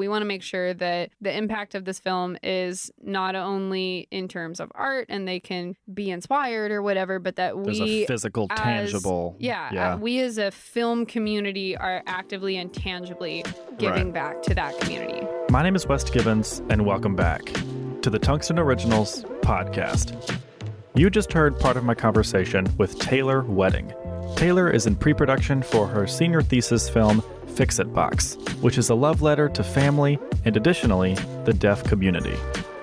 we want to make sure that the impact of this film is not only in terms of art and they can be inspired or whatever, but that There's we a physical, as- tangible. yeah, Yeah. uh, we as a film community are actively and tangibly giving back to that community. My name is Wes Gibbons, and welcome back to the Tungsten Originals podcast. You just heard part of my conversation with Taylor Wedding. Taylor is in pre production for her senior thesis film, Fix It Box, which is a love letter to family and additionally, the deaf community.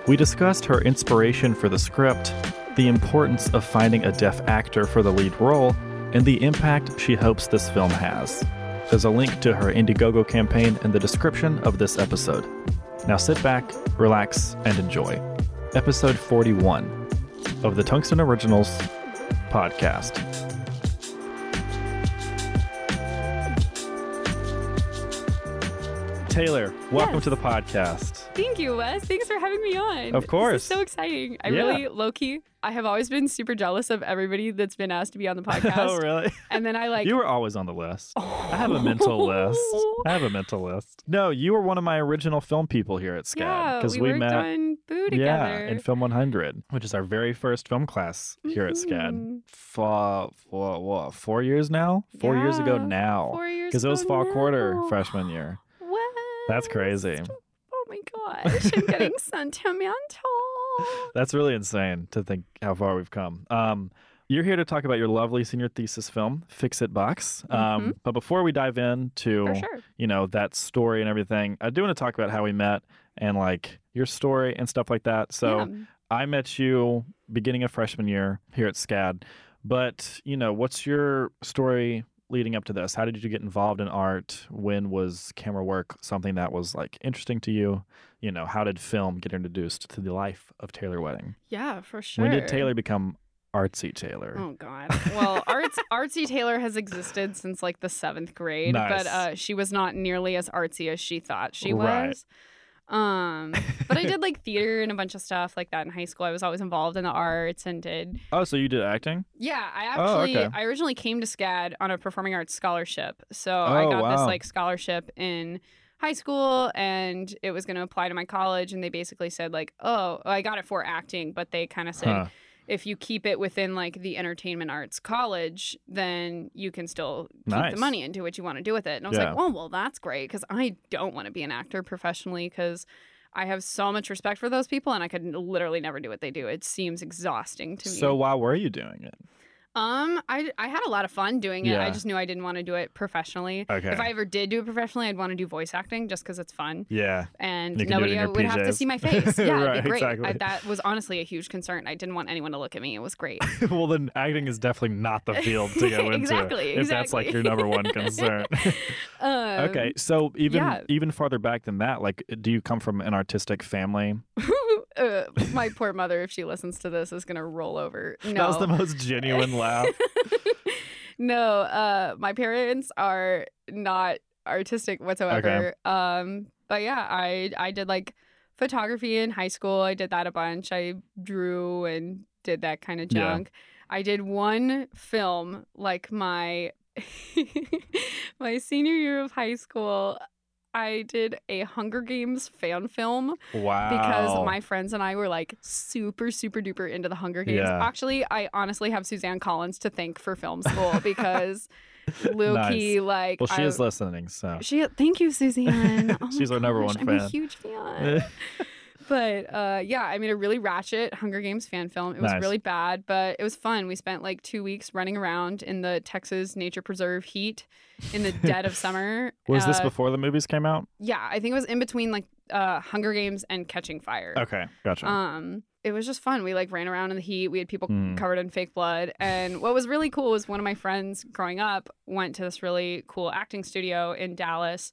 We discussed her inspiration for the script, the importance of finding a deaf actor for the lead role, and the impact she hopes this film has. There's a link to her Indiegogo campaign in the description of this episode. Now sit back, relax, and enjoy. Episode 41 of the Tungsten Originals podcast. Taylor, welcome Yes. to the podcast. Thank you, Wes. Thanks for having me on. Of course. So exciting. I Yeah. really, low key, I have always been super jealous of everybody that's been asked to be on the podcast. oh, really? And then I like, you were always on the list. I have a mental list. I have a mental list. No, you were one of my original film people here at SCAD yeah, we, we, met on Boo together. Yeah, in Film 100, which is our very first film class here at SCAD. Mhm. For, for what, four years now? Four years ago now. Four years Because it was fall quarter freshman year. That's crazy. Oh my gosh, I'm getting sentimental. That's really insane to think how far we've come. Um, you're here to talk about your lovely senior thesis film, Fix It Box. Um, But before we dive into, Mm-hmm. Sure. you know, that story and everything, I do want to talk about how we met and like your story and stuff like that. So Yeah. I met you beginning of freshman year here at SCAD. But, you know, what's your story leading up to this? How did you get involved in art? When was camera work something that was like interesting to you? You know, how did film get introduced to the life of Taylor Wedding? Yeah, for sure. When did Taylor become artsy Taylor? Oh God. Well, arts artsy Taylor has existed since like the seventh grade, Nice. but uh, she was not nearly as artsy as she thought she Right. Um, but I did like theater and a bunch of stuff like that in high school. I was always involved in the arts and did Oh, so you did acting? yeah. I Oh, actually okay. I originally came to SCAD on a performing arts scholarship, so I Oh, got this like scholarship in high school and it was going to apply to my college and they basically said like oh i got it for acting but they kind of said Huh. If you keep it within like the entertainment arts college, then you can still keep Nice. the money and do what you want to do with it. And I was Yeah. like, well, well, that's great because I don't want to be an actor professionally because I have so much respect for those people and I could literally never do what they do. It seems exhausting to me. So why were you doing it? Um, I I had a lot of fun doing it. Yeah. I just knew I didn't want to do it professionally. Okay. If I ever did do it professionally, I'd want to do voice acting just because it's fun yeah. and You do it nobody would have to see my face. Yeah, Right, it'd be great. exactly. I, that was honestly a huge concern. I didn't want anyone to look at me. It was great. well, then acting is definitely not the field to go into. Exactly, If that's like your number one concern. Um, okay, so even yeah. even farther back than that, like, do you come from an artistic family? Uh, my poor mother, if she listens to this, is gonna roll over. No, That was the most genuine laugh. no, uh, my parents are not artistic whatsoever. Um, but yeah, I I did like photography in high school. I did that a bunch. I drew and did that kind of Yeah. junk. I did one film like my my senior year of high school. I did a Hunger Games fan film Wow. because my friends and I were like super, super duper into the Hunger Games. Yeah. Actually, I honestly have Suzanne Collins to thank for film school because Loki, like, well, she I, is listening, so She, thank you, Suzanne. Oh She's our number gosh, one I'm a huge fan. but uh, yeah, I made a really ratchet Hunger Games fan film. It was Nice. really bad, but it was fun. We spent like two weeks running around in the Texas Nature Preserve heat in the dead of summer. was this Uh, before the movies came out? Yeah, I think it was in between like uh, Hunger Games and Catching Fire. Okay, gotcha. Um, it was just fun. We like ran around in the heat. We had people Mm. covered in fake blood. And what was really cool was one of my friends growing up went to this really cool acting studio in Dallas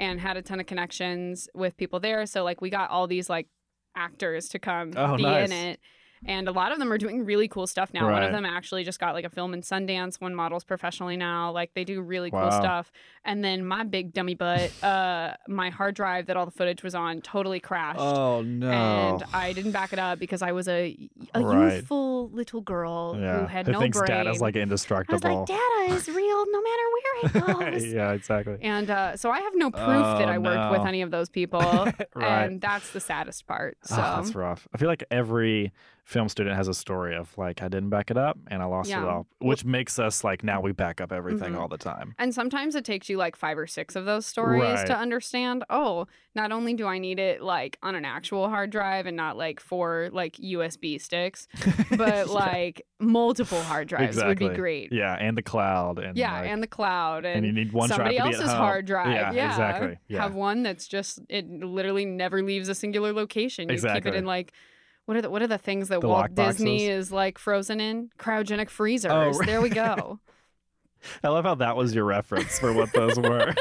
and had a ton of connections with people there. So like we got all these like actors to come Oh, be nice. in it. And a lot of them are doing really cool stuff now. One of them actually just got like a film in Sundance, one models professionally now. Like they do really cool Wow. stuff. And then my big dummy butt, uh, my hard drive that all the footage was on totally crashed. Oh no. And I didn't back it up because I was a, a Right. youthful little girl yeah. who had Who no thinks brain. data's like indestructible. I was like, data is real no matter where it goes. yeah, exactly. And uh, so I have no proof that Oh, I worked with any of those people. Right. And that's the saddest part. So Ah, that's rough. I feel like every film student has a story of like I didn't back it up and I lost Yeah. it all, which makes us like now we back up everything Mhm. all the time. And sometimes it takes you like five or six of those stories Right. to understand. Oh, not only do I need it like on an actual hard drive and not like four like USB sticks, but Yeah. like multiple hard drives would be great. Yeah, and the cloud and Yeah, like- and the cloud and, and you need one somebody drive to be else's hard drive. Yeah, exactly. Yeah. Have one that's just it literally never leaves a singular location. You keep it in like what are the what are the things that The Walt Disney is like frozen in? Cryogenic freezers. Oh. There we go. I love how that was your reference for what those were.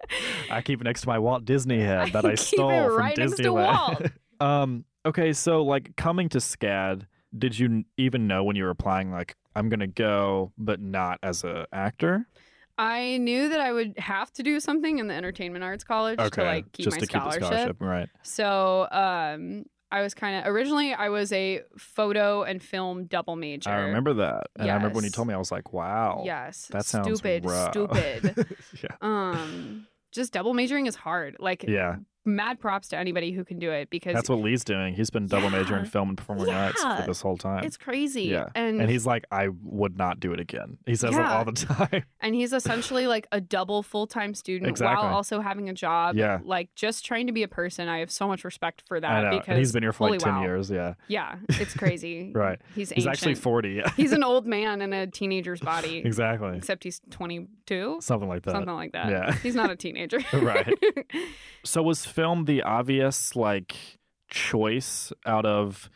I keep it next to my Walt Disney head that I, keep stole from right Disneyland. Um, okay, so like coming to SCAD, did you even know when you were applying like I'm gonna go, but not as a actor? I knew that I would have to do something in the entertainment arts college Okay, to like keep just my to keep the scholarship. scholarship, right? So um I was kind of originally I was a photo and film double major. I remember that, and I remember when you told me, I was like, "Wow, Yes. that sounds stupid, rough. stupid. yeah, um just double majoring is hard. Like yeah, mad props to anybody who can do it because that's what Lee's doing. He's been double majoring Yeah. film and performing arts for this whole time. it's crazy. Yeah. And and he's like, I would not do it again. He says it all the time. and he's essentially like a double full-time student Exactly. while also having a job. Yeah. Like just trying to be a person. I have so much respect for that I know. because And he's been here for like 10 wow. years. Yeah. Yeah, it's crazy. Right. He's He's actually 40. Yeah. He's an old man in a teenager's body. exactly. Except he's 22, Something like that. something like that. Yeah. He's not a teenager. Right. So was film the obvious like choice out of,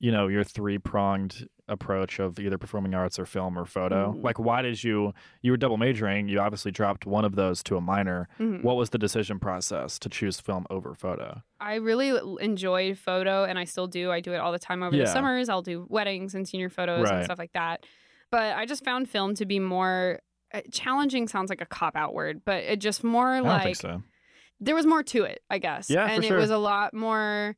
you know, your three pronged approach of either performing arts or film or photo? Mhm. Like why did you you were double majoring, you obviously dropped one of those to a minor. Mhm. What was the decision process to choose film over photo? I really enjoyed photo, and I still do. I do it all the time over Yeah. the summers. I'll do weddings and senior photos Right. and stuff like that. But I just found film to be more uh, challenging. Sounds like a cop out word, but it just more like think so. There was more to it, I guess. Yeah, and sure. it was a lot more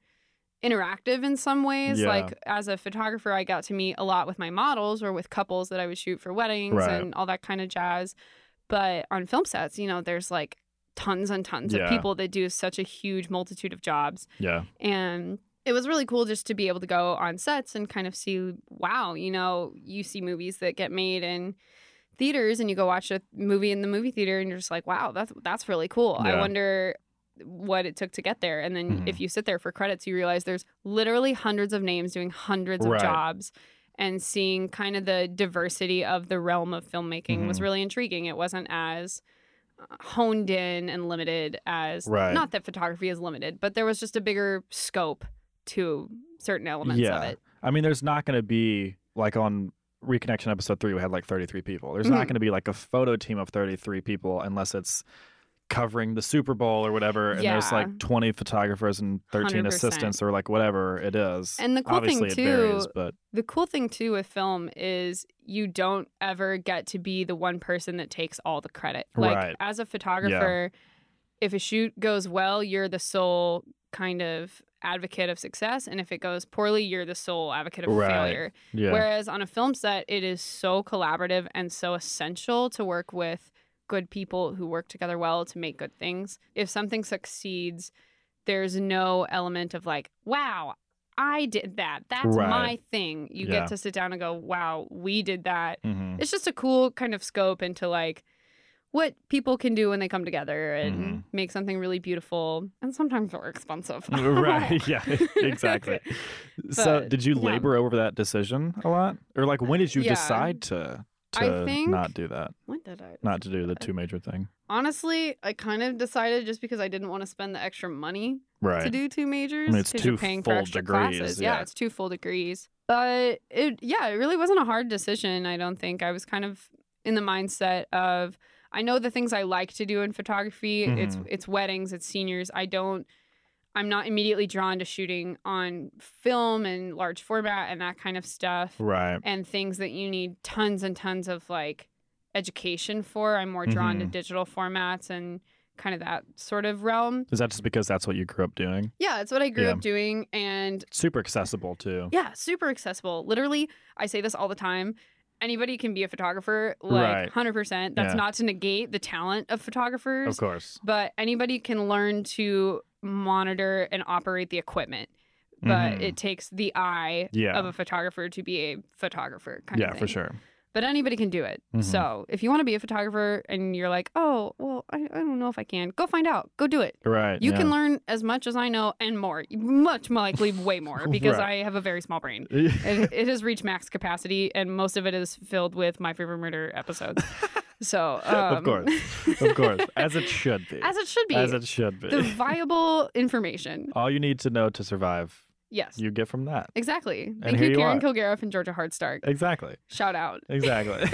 interactive in some ways. Yeah. Like as a photographer, I got to meet a lot with my models or with couples that I would shoot for weddings Right. and all that kind of jazz. But on film sets, you know, there's like tons and tons Yeah. of people that do such a huge multitude of jobs. Yeah. And it was really cool just to be able to go on sets and kind of see, wow, you know, you see movies that get made in theaters and you go watch a movie in the movie theater and you're just like, wow, that's that's really cool. I wonder what it took to get there. And then Mhm. if you sit there for credits, you realize there's literally hundreds of names doing hundreds of jobs. And seeing kind of the diversity of the realm of filmmaking was Mhm. really intriguing. It wasn't as uh, honed in and limited as Right. not that photography is limited, but there was just a bigger scope to certain elements of Yeah. it. I mean, there's not going to be like on Reconnection episode three, we had like 33 people. There's not Mhm. going to be like a photo team of 33 people unless it's covering the Super Bowl or whatever. And there's like 20 photographers and 13 100%. assistants or like whatever it is. And the cool thing, Obviously, varies, too- but The cool thing too with film is you don't ever get to be the one person that takes all the credit. Like Right. as a photographer, if a shoot goes well, you're the sole kind of advocate of success, and if it goes poorly, you're the sole advocate of Right. failure. yeah. Whereas on a film set, it is so collaborative and so essential to work with good people who work together well to make good things. If something succeeds, there's no element of like, wow, I did that. That's Right. my thing. You Yeah. get to sit down and go, wow, we did that. Mhm. It's just a cool kind of scope into like what people can do when they come together and Mhm. make something really beautiful and sometimes very expensive. right. Yeah, exactly. so, did you yeah. labor over that decision a lot? Or like, when did you Yeah. decide to, I to think- not do that? When did I? Not to do the two major thing? Honestly, I kind of decided just because I didn't want to spend the extra money Right. to do two majors. it's 'cause two you're paying for full extra degrees, classes. yeah. Yeah. it's two full degrees. But it, yeah, it really wasn't a hard decision. I don't think I was kind of in the mindset of I know the things I like to do in photography. It's Mhm. it's weddings, it's seniors. I don't. I'm not immediately drawn to shooting on film and large format and that kind of stuff Right. and things that you need tons and tons of like education for. I'm more drawn to Mhm. digital formats and kind of that sort of realm. Is that just because that's what you grew up doing? Yeah, it's what I grew Yeah. up doing and Super accessible too. yeah, super accessible. Literally, I say this all the time. Anybody can be a photographer, like Right. 100%. That's Yeah. not to negate the talent of photographers, Of course. but anybody can learn to monitor and operate the equipment. But Mhm. it takes the eye Yeah. of a photographer to be a photographer, kind yeah, for sure. But anybody can do it. Mhm. So if you want to be a photographer and you're like, oh, well, I, I don't know if I can, go find out. Go do it. Right. You yeah. can learn as much as I know and more, much more likely way more, because Right. I have a very small brain. It, it has reached max capacity, and most of it is filled with My Favorite Murder episodes. So, um, of course. Of course. As it should be. as it should be, As it should be. the viable information. All you need to know to survive, Yes, you get from that. exactly. Thank you, you Karen are. Kilgariff and Georgia Hardstark. Exactly. Shout out. Exactly.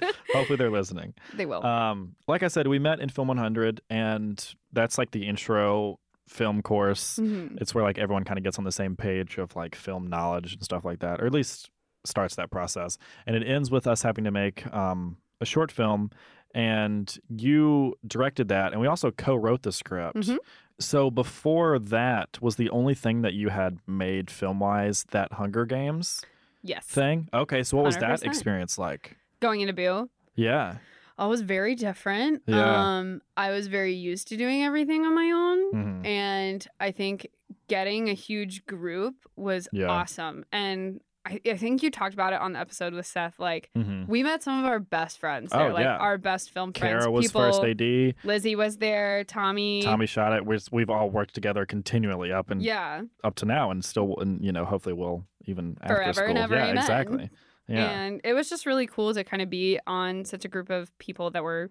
Hopefully they're listening. they will. Um, like I said, we met in Film 100, and that's like the intro film course. Mhm. It's where like everyone kind of gets on the same page of like film knowledge and stuff like that, or at least starts that process. And it ends with us having to make um, a short film, and you directed that, and we also co-wrote the script. Mhm. So before that was the only thing that you had made film-wise that Hunger Games Yes. thing. Okay, so what was that 100%. experience like? Going into Boo. Yeah. I was very different. Yeah. Um, I was very used to doing everything on my own. Mhm. And I think getting a huge group was Yeah. awesome. And I, I think you talked about it on the episode with Seth. Like, hmm we met some of our best friends Oh, there, like yeah. our best film friends. Kara was People, first AD. Lizzie was there. Tommy. Tommy shot it. We're, we've all worked together continually up and Yeah. up to now, and still, and you know, hopefully we'll even after Forever school. and ever, yeah, amen. exactly. Yeah, And it was just really cool to kind of be on such a group of people that were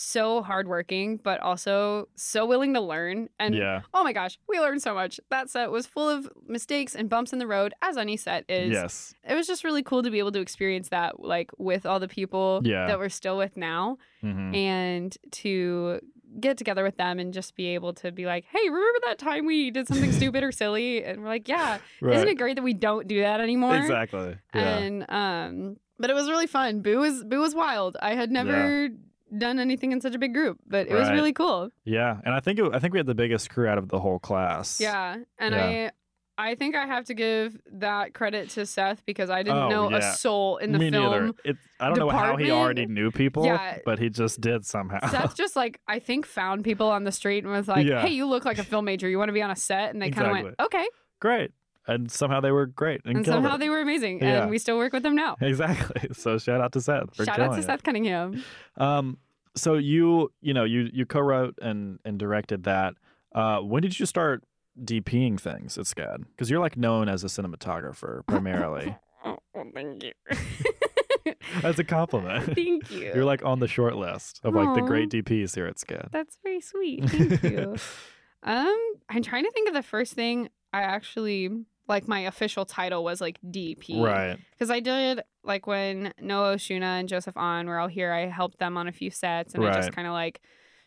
so hardworking, but also so willing to learn. And yeah, oh my gosh, we learned so much. That set was full of mistakes and bumps in the road, as any set is. yes, It was just really cool to be able to experience that, like with all the people Yeah. that we're still with now, hmm and to get together with them and just be able to be like, hey, remember that time we did something stupid or silly? And we're like, yeah, right, isn't it great that we don't do that anymore? exactly. Yeah, And um, but it was really fun. Boo was Boo was wild. I had never done anything in such a big group, but it was really cool. yeah, and I think it, I think we had the biggest crew out of the whole class. Yeah, and Yeah. I I think I have to give that credit to Seth because I didn't Oh, know yeah. a soul in the Me film. neither. It, I don't know how he already knew people, Yeah. but he just did somehow. Seth just like I think found people on the street and was like, Yeah. "Hey, you look like a film major. You want to be on a set?" And they kind of went, "Okay." Great, and somehow they were great and, And somehow it. they were amazing, Yeah. and we still work with them now. Exactly. So shout out to Seth for Shout out to it. Seth Cunningham. Um, so you you know you you co-wrote and and directed that. Uh, when did you start DPing things at SCAD? Because you're like known as a cinematographer primarily. Oh, thank you. That's a compliment. thank you. You're like on the short list of like the great DPs here at SCAD. That's very sweet. Thank you. um, I'm trying to think of the first thing I actually like. My official title was like DP, Right. Because I did like when Noah Oshuna and Joseph On were all here. I helped them on a few sets, and I just kind of like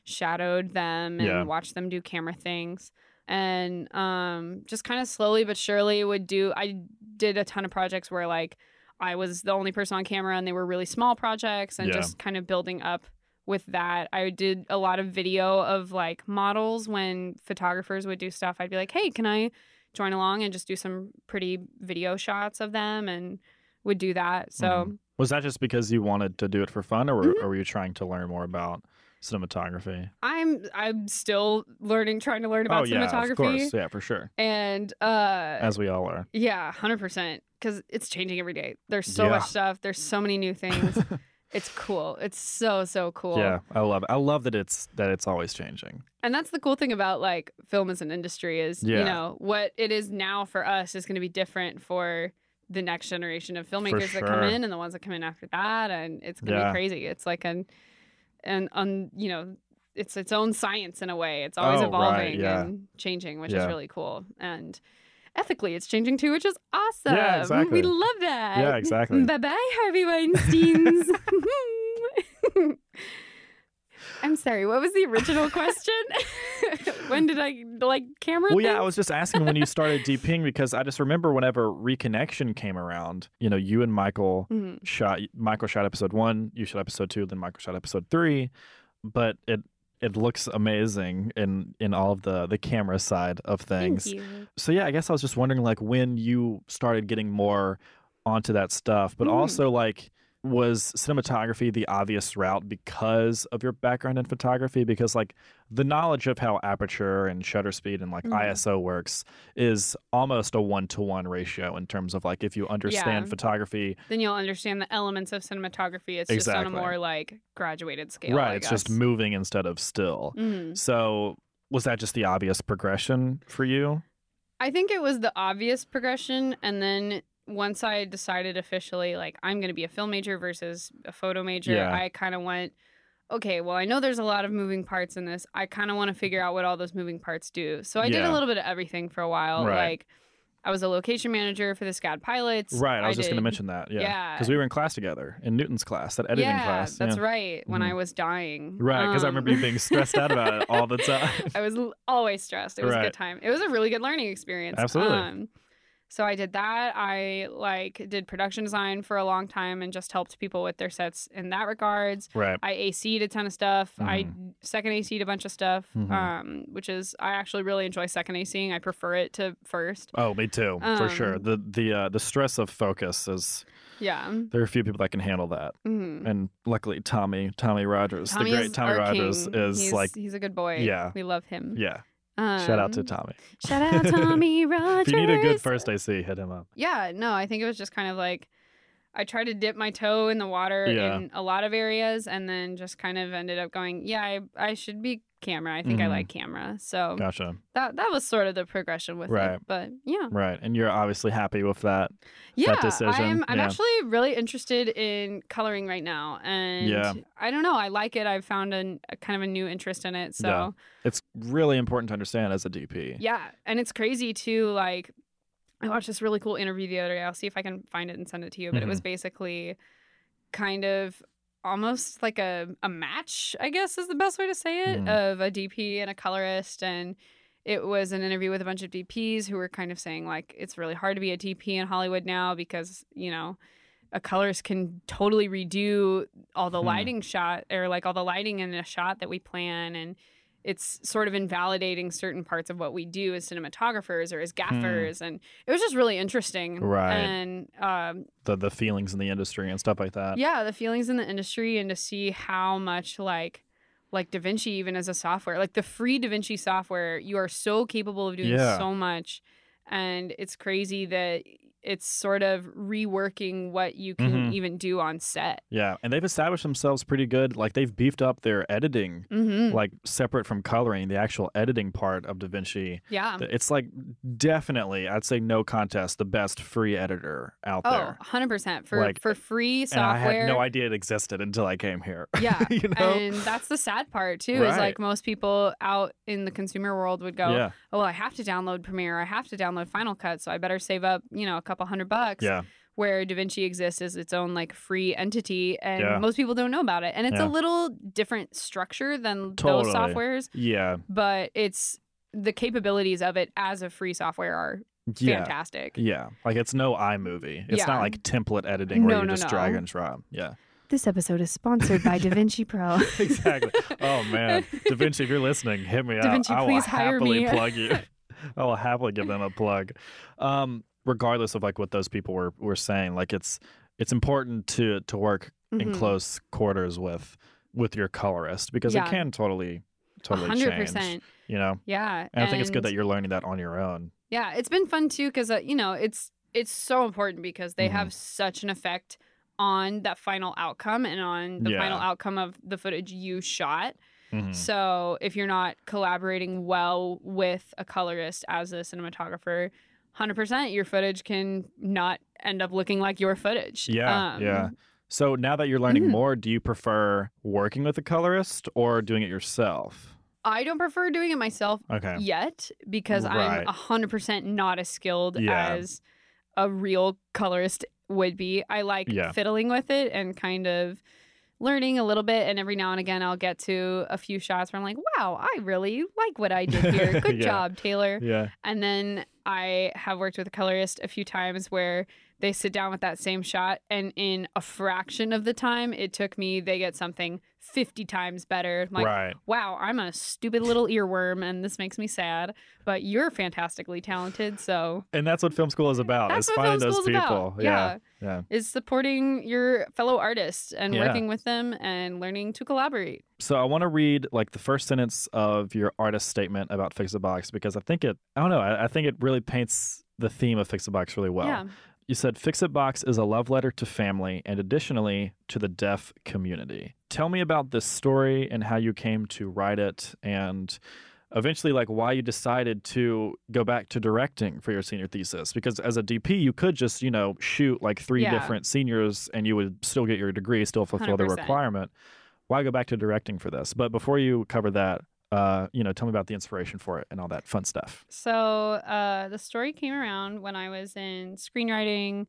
shadowed them and Yeah. watched them do camera things. And um, just kind of slowly but surely would do. I did a ton of projects where like I was the only person on camera, and they were really small projects, and Yeah. just kind of building up with that. I did a lot of video of like models when photographers would do stuff. I'd be like, hey, can I join along and just do some pretty video shots of them and would do that. So Mhm. Was that just because you wanted to do it for fun, or, were Mhm. or were you trying to learn more about cinematography? I'm I'm still learning, trying to learn about oh yeah, cinematography. of course, yeah, for sure, And uh, as we all are. yeah, hundred percent, because it's changing every day. There's so Yeah. much stuff. There's so many new things. it's cool. It's so so cool. Yeah, I love it. I love that it's that it's always changing. And that's the cool thing about like film as an industry is, Yeah. you know, what it is now for us is going to be different for the next generation of filmmakers that come in and the ones that come in after that and it's going to Yeah. be crazy. It's like an an un, you know, it's its own science in a way. It's always Oh, right, evolving yeah. and changing, which is really cool. And ethically it's changing too, which is awesome. Yeah, exactly. We love that. Yeah, exactly. Bye-bye Harvey Weinsteins. I'm sorry. What was the original question? when did I like camera? Well, yeah, I was just asking when you started DPing because I just remember whenever Reconnection came around, you know, you and Michael Mhm. shot Michael shot episode one, you shot episode two, then Michael shot episode three. But it it looks amazing in in all of the the camera side of things. So yeah, I guess I was just wondering like when you started getting more onto that stuff, but Mm. also like was cinematography the obvious route because of your background in photography because like the knowledge of how aperture and shutter speed and like Mhm. ISO works is almost a 1 to 1 ratio in terms of like if you understand Yeah. photography Then you'll understand the elements of cinematography. It's just on a more like graduated scale. right I it's just moving instead of still Mhm. so was that just the obvious progression for you I think it was the obvious progression, and then once I decided officially, like I'm going to be a film major versus a photo major, Yeah. I kind of went, okay, well I know there's a lot of moving parts in this. I kind of want to figure out what all those moving parts do. So I did a little bit of everything for a while. Right. Like I was a location manager for the SCAD pilots. right i was just going to mention that yeah Yeah. because we were in class together in newton's class that editing yeah, class that's yeah. right. When I Mhm. was dying, Right, because I Um, remember you being stressed out about it all the time. I was always stressed. It was a good time. It was a really good learning experience. Absolutely. Um, so I did that. I like did production design for a long time and just helped people with their sets in that regards. right. I AC'd a ton of stuff. I second AC'd a bunch of stuff, Mhm. um, which is I actually really enjoy second ACing. I prefer it to first. Oh, me too, for sure. Um, The the uh, the stress of focus is Yeah. there are a few people that can handle that, Mhm. and luckily Tommy Tommy Rogers, Tommy the great Tommy Rogers, king. is he's, like he's a good boy. Yeah. we love him. yeah. Um, Shout out to Tommy. Shout out Tommy Rogers. If you need a good first AC, hit him up. Yeah, no, I think it was just kind of like I tried to dip my toe in the water Yeah. in a lot of areas and then just kind of ended up going, yeah, I, I should be camera. I think I Mhm. like camera. So Gotcha. that that was sort of the progression with Right. it. But yeah. Right, and you're obviously happy with that. Yeah, decision, I'm I'm yeah. actually really interested in coloring right now and Yeah. I don't know, I like it. I've found an, a kind of a new interest in it. So Yeah. It's really important to understand as a DP. Yeah, and it's crazy too. Like, I watched this really cool interview the other day. I'll see if I can find it and send it to you. But it was basically kind of almost like a, a match, I guess is the best way to say it, Mhm. of a DP and a colorist. And it was an interview with a bunch of DPs who were kind of saying, like, it's really hard to be a DP in Hollywood now because, you know, a colorist can totally redo all the Hmm. lighting shot or like all the lighting in a shot that we plan and it's sort of invalidating certain parts of what we do as cinematographers or as gaffers and it was just really interesting Hmm. Right. and um, The the feelings in the industry and stuff like that. yeah the feelings in the industry and to see how much like like DaVinci even as a software like the free DaVinci software you are so capable of doing Yeah. so much and it's crazy that it's sort of reworking what you can Mhm. even do on set Yeah, and they've established themselves pretty good. Like they've beefed up their editing, mm-hmm. like separate from coloring, the actual editing part of DaVinci. yeah It's like definitely, I'd say no contest, the best free editor out there. oh there. 100% for Like, for free And software I had no idea it existed until I came here. Yeah, you know? And that's the sad part too, is like most people out in the consumer world would go, yeah, Oh, well, I have to download Premiere, I have to download Final Cut, so I better save up, you know, a couple hundred bucks. yeah, Where DaVinci exists as its own like free entity and Yeah. most people don't know about it. And it's Yeah. a little different structure than Totally. those softwares, yeah, but it's the capabilities of it as a free software are yeah. fantastic. Yeah, like it's no iMovie. It's Yeah. not like template editing where No, you no, just drag and drop. Yeah, This episode is sponsored by DaVinci Pro. exactly. Oh man, Da Vinci, if you're listening, hit me Da up. Vinci, I will please hire happily me. plug you. I will happily give them a plug. Um, regardless of like what those people were were saying, like it's it's important to to work in Mhm. close quarters with with your colorist because Yeah. it can totally totally hundred change. percent. You know, Yeah. and I think it's good that you're learning that on your own. Yeah, it's been fun too because uh, you know it's it's so important because they Mhm. have such an effect on that final outcome and on the Yeah. final outcome of the footage you shot. Mhm. So if you're not collaborating well with a colorist as a cinematographer, hundred percent your footage can not end up looking like your footage. Yeah, Um, yeah. So now that you're learning Mhm. more, do you prefer working with a colorist or doing it yourself? I don't prefer doing it myself Okay. yet because Right. I'm hundred percent not as skilled Yeah. as a real colorist would be. I like Yeah. fiddling with it and kind of learning a little bit and every now and again I'll get to a few shots where I'm like, "Wow, I really like what I did here. Good Yeah. job, Taylor." Yeah. And then I have worked with a colorist a few times where they sit down with that same shot and in a fraction of the time it took me they get something 50 times better. I'm like, right. wow, I'm a stupid little earworm and this makes me sad, but you're fantastically talented, so And that's what film school is about. That's is finding those people. about. Yeah. Yeah. is supporting your fellow artists and Yeah. working with them and learning to collaborate. So I want to read like the first sentence of your artist statement about Fix It Box because I think it I don't know, I, I think it really paints the theme of Fix It Box really well. yeah. You said Fix It Box is a love letter to family and additionally to the deaf community. Tell me about this story and how you came to write it and eventually like why you decided to go back to directing for your senior thesis because as a DP you could just, you know, shoot like three Yeah. different seniors and you would still get your degree, still fulfill the 100%. requirement. Why go back to directing for this? But before you cover that, uh, you know, tell me about the inspiration for it and all that fun stuff. So uh, the story came around when I was in screenwriting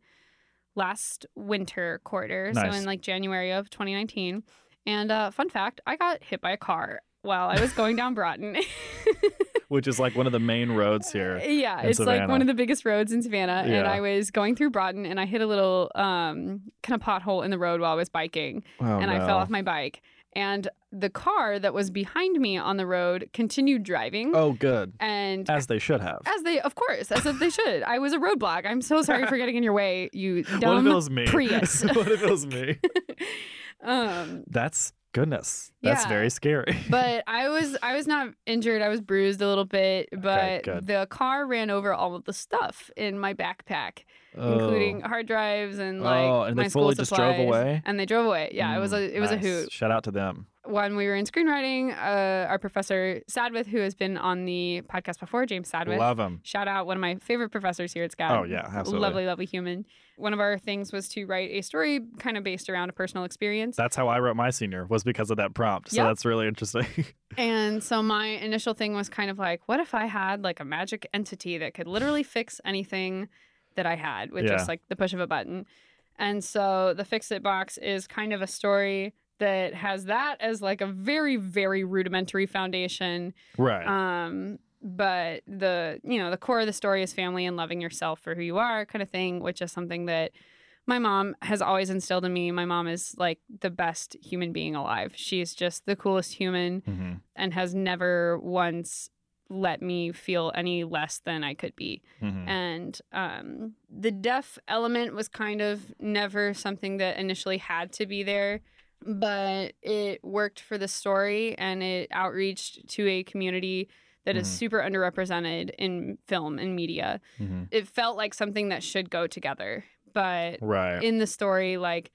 last winter quarter, Nice. so in like January of 2019. And uh, fun fact, I got hit by a car while I was going down Broughton. Which is like one of the main roads here. yeah, in it's like one of the biggest roads in Savannah. And I was going through Broughton and I hit a little um, kind of pothole in the road while I was biking Oh, and I fell off my bike. And the car that was behind me on the road continued driving. Oh, good. And As they should have. as they, of course, as if they should. I was a roadblock. I'm so sorry for getting in your way, you what if dumb it was me? Prius. what if it was me? um, That's goodness. That's Yeah. very scary. but I was I was not injured. I was bruised a little bit, but good. the car ran over all of the stuff in my backpack, Oh. including hard drives and like Oh, and they my school fully just drove supplies. away? And they drove away. Yeah, it was Mm, a it was a hoot. Shout out to them. When we were in screenwriting, uh, our professor Sadwith, who has been on the podcast before, James Sadwith, Love them. Shout out one of my favorite professors here at SCAD. Oh, yeah, absolutely. Lovely, lovely human. One of our things was to write a story kind of based around a personal experience. That's how I wrote my senior was because of that prompt. So Yep. that's really interesting. And so my initial thing was kind of like, what if I had like a magic entity that could literally fix anything that I had with Yeah. just like the push of a button? And so the Fix It box is kind of a story that has that as like a very, very rudimentary foundation. right. Um, but the you know the core of the story is family and loving yourself for who you are, kind of thing, which is something that my mom has always instilled in me. My mom is like the best human being alive. She's just the coolest human Mhm, and has never once let me feel any less than I could be. mhm. And um, the deaf element was kind of never something that initially had to be there, but it worked for the story and it outreached to a community that is Mhm. super underrepresented in film and media. Mhm. It felt like something that should go together, but Right. in the story, like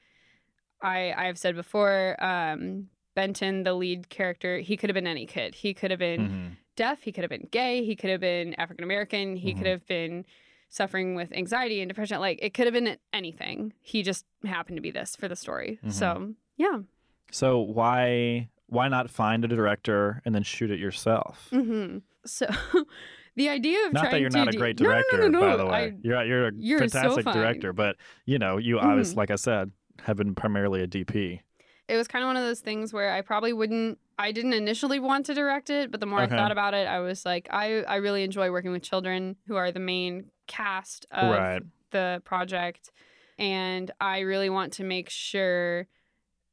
I I have said before, um, Benton, the lead character, he could have been any kid. He could have been Mhm. Deaf. He could have been gay. He could have been African American. He Mhm. could have been suffering with anxiety and depression. Like it could have been anything. He just happened to be this for the story. Mhm. So yeah. So why why not find a director and then shoot it yourself? hmm So the idea of Not that you're to not a great No, no, no, director, no, by the way. I- you're you're a You're fantastic fine. director, but you know, you obviously, like I said, have been primarily a DP. It was kind of one of those things where I probably wouldn't I didn't initially want to direct it, but the more Okay. I thought about it, I was like I I really enjoy working with children who are the main cast of Right. the project and I really want to make sure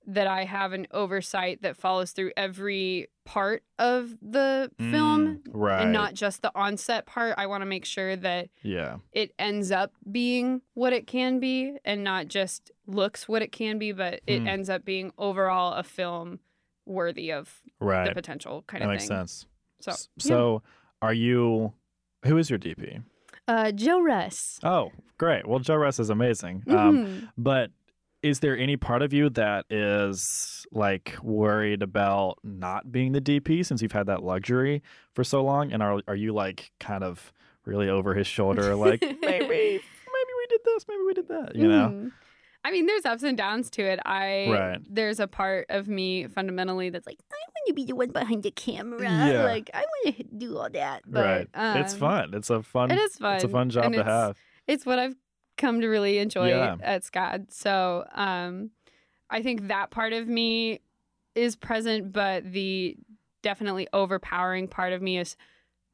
that I have an oversight that follows through every part of the film Mm, right. and not just the onset part. I want to make sure that yeah. it ends up being what it can be and not just looks what it can be, but it Hmm. ends up being overall a film worthy of the potential kind That of makes thing. sense. So, S- yeah. So, are you? Who is your DP? uh, Joe Russ. Oh, great. Well, Joe Russ is amazing. Um, Mhm. but is there any part of you that is like worried about not being the DP since you've had that luxury for so long? And are are you like kind of really over his shoulder, like maybe maybe we did this, maybe we did that, you know? Mhm. I mean, there's ups and downs to it. I Right. there's a part of me fundamentally that's like, I want to be the one behind the camera. Yeah. Like, I want to do all that. But, right. it's um, fun. It's a fun. It is fun. It's a fun job and to have. it's what I've come to really enjoy Yeah. at SCAD. So, um, I think that part of me is present, but the definitely overpowering part of me is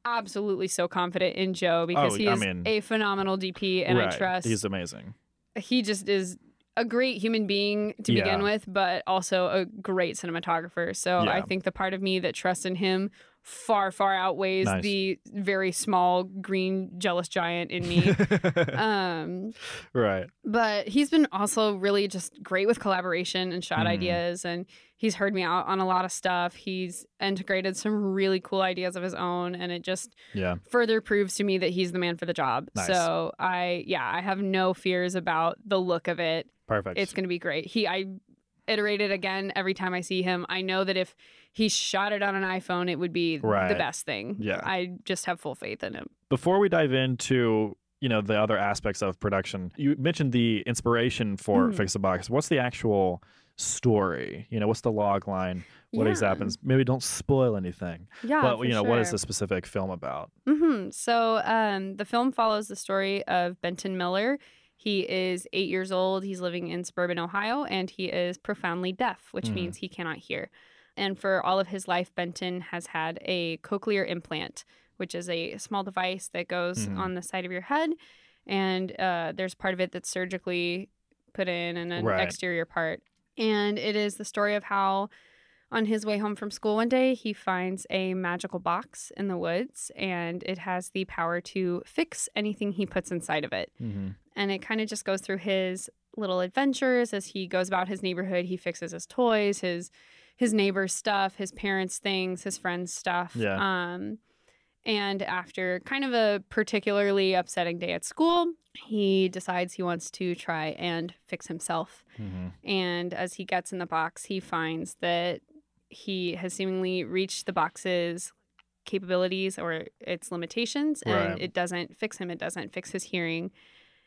absolutely so confident in Joe because Oh, he I is mean- a phenomenal DP and I trust He's amazing. he just is a great human being to Yeah. begin with, but also a great cinematographer. So I think the part of me that trusts in him far, far outweighs Nice. the very small green jealous giant in me. um, right. but he's been also really just great with collaboration and shot Mhm. ideas and he's heard me out on a lot of stuff he's integrated some really cool ideas of his own and it just Yeah. further proves to me that he's the man for the job Nice. so i yeah i have no fears about the look of it Perfect. it's going to be great he i iterate it again every time i see him i know that if he shot it on an iphone it would be Right. the best thing Yeah. i just have full faith in him Before we dive into you know the other aspects of production, you mentioned the inspiration for Mhm. Fix the Box. What's the actual story? You know, what's the log line? What Yeah. exactly happens? Maybe don't spoil anything. yeah but you know, what is sure. the specific film about? hmm So um, the film follows the story of Benton Miller. He is eight years old. He's living in suburban Ohio, and he is profoundly deaf, which Mhm. means he cannot hear. And for all of his life, Benton has had a cochlear implant, which is a small device that goes Mhm. on the side of your head, and uh, there's part of it that's surgically put in, and an Right. exterior part. And it is the story of how on his way home from school one day, he finds a magical box in the woods and it has the power to fix anything he puts inside of it. Mm-hmm. And it kind of just goes through his little adventures as he goes about his neighborhood. He fixes his toys, his his neighbor's stuff, his parents' things, his friends' stuff. Yeah. Um, and after kind of a particularly upsetting day at school, he decides he wants to try and fix himself. Mm-hmm. And as he gets in the box, he finds that he has seemingly reached the box's capabilities or its limitations, and Right. it doesn't fix him. It doesn't fix his hearing.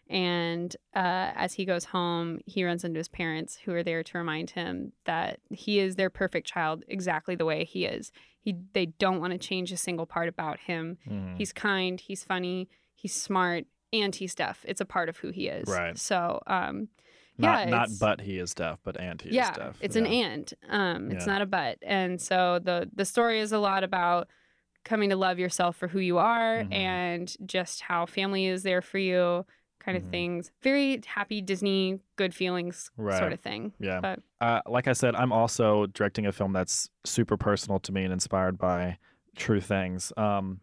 And uh, as he goes home, he runs into his parents, who are there to remind him that he is their perfect child, exactly the way he is. He they don't want to change a single part about him. Mm-hmm. He's kind, he's funny, he's smart, and he's deaf. It's a part of who he is. Right. So, um, Not yeah, not but he is deaf, but and he yeah, is deaf. it's yeah. an and. Um, it's Yeah. not a but. And so the the story is a lot about coming to love yourself for who you are Mhm. and just how family is there for you, kind of things. Very happy Disney, good feelings Right. sort of thing. Yeah. But Uh, like I said, I'm also directing a film that's super personal to me and inspired by true things. Um,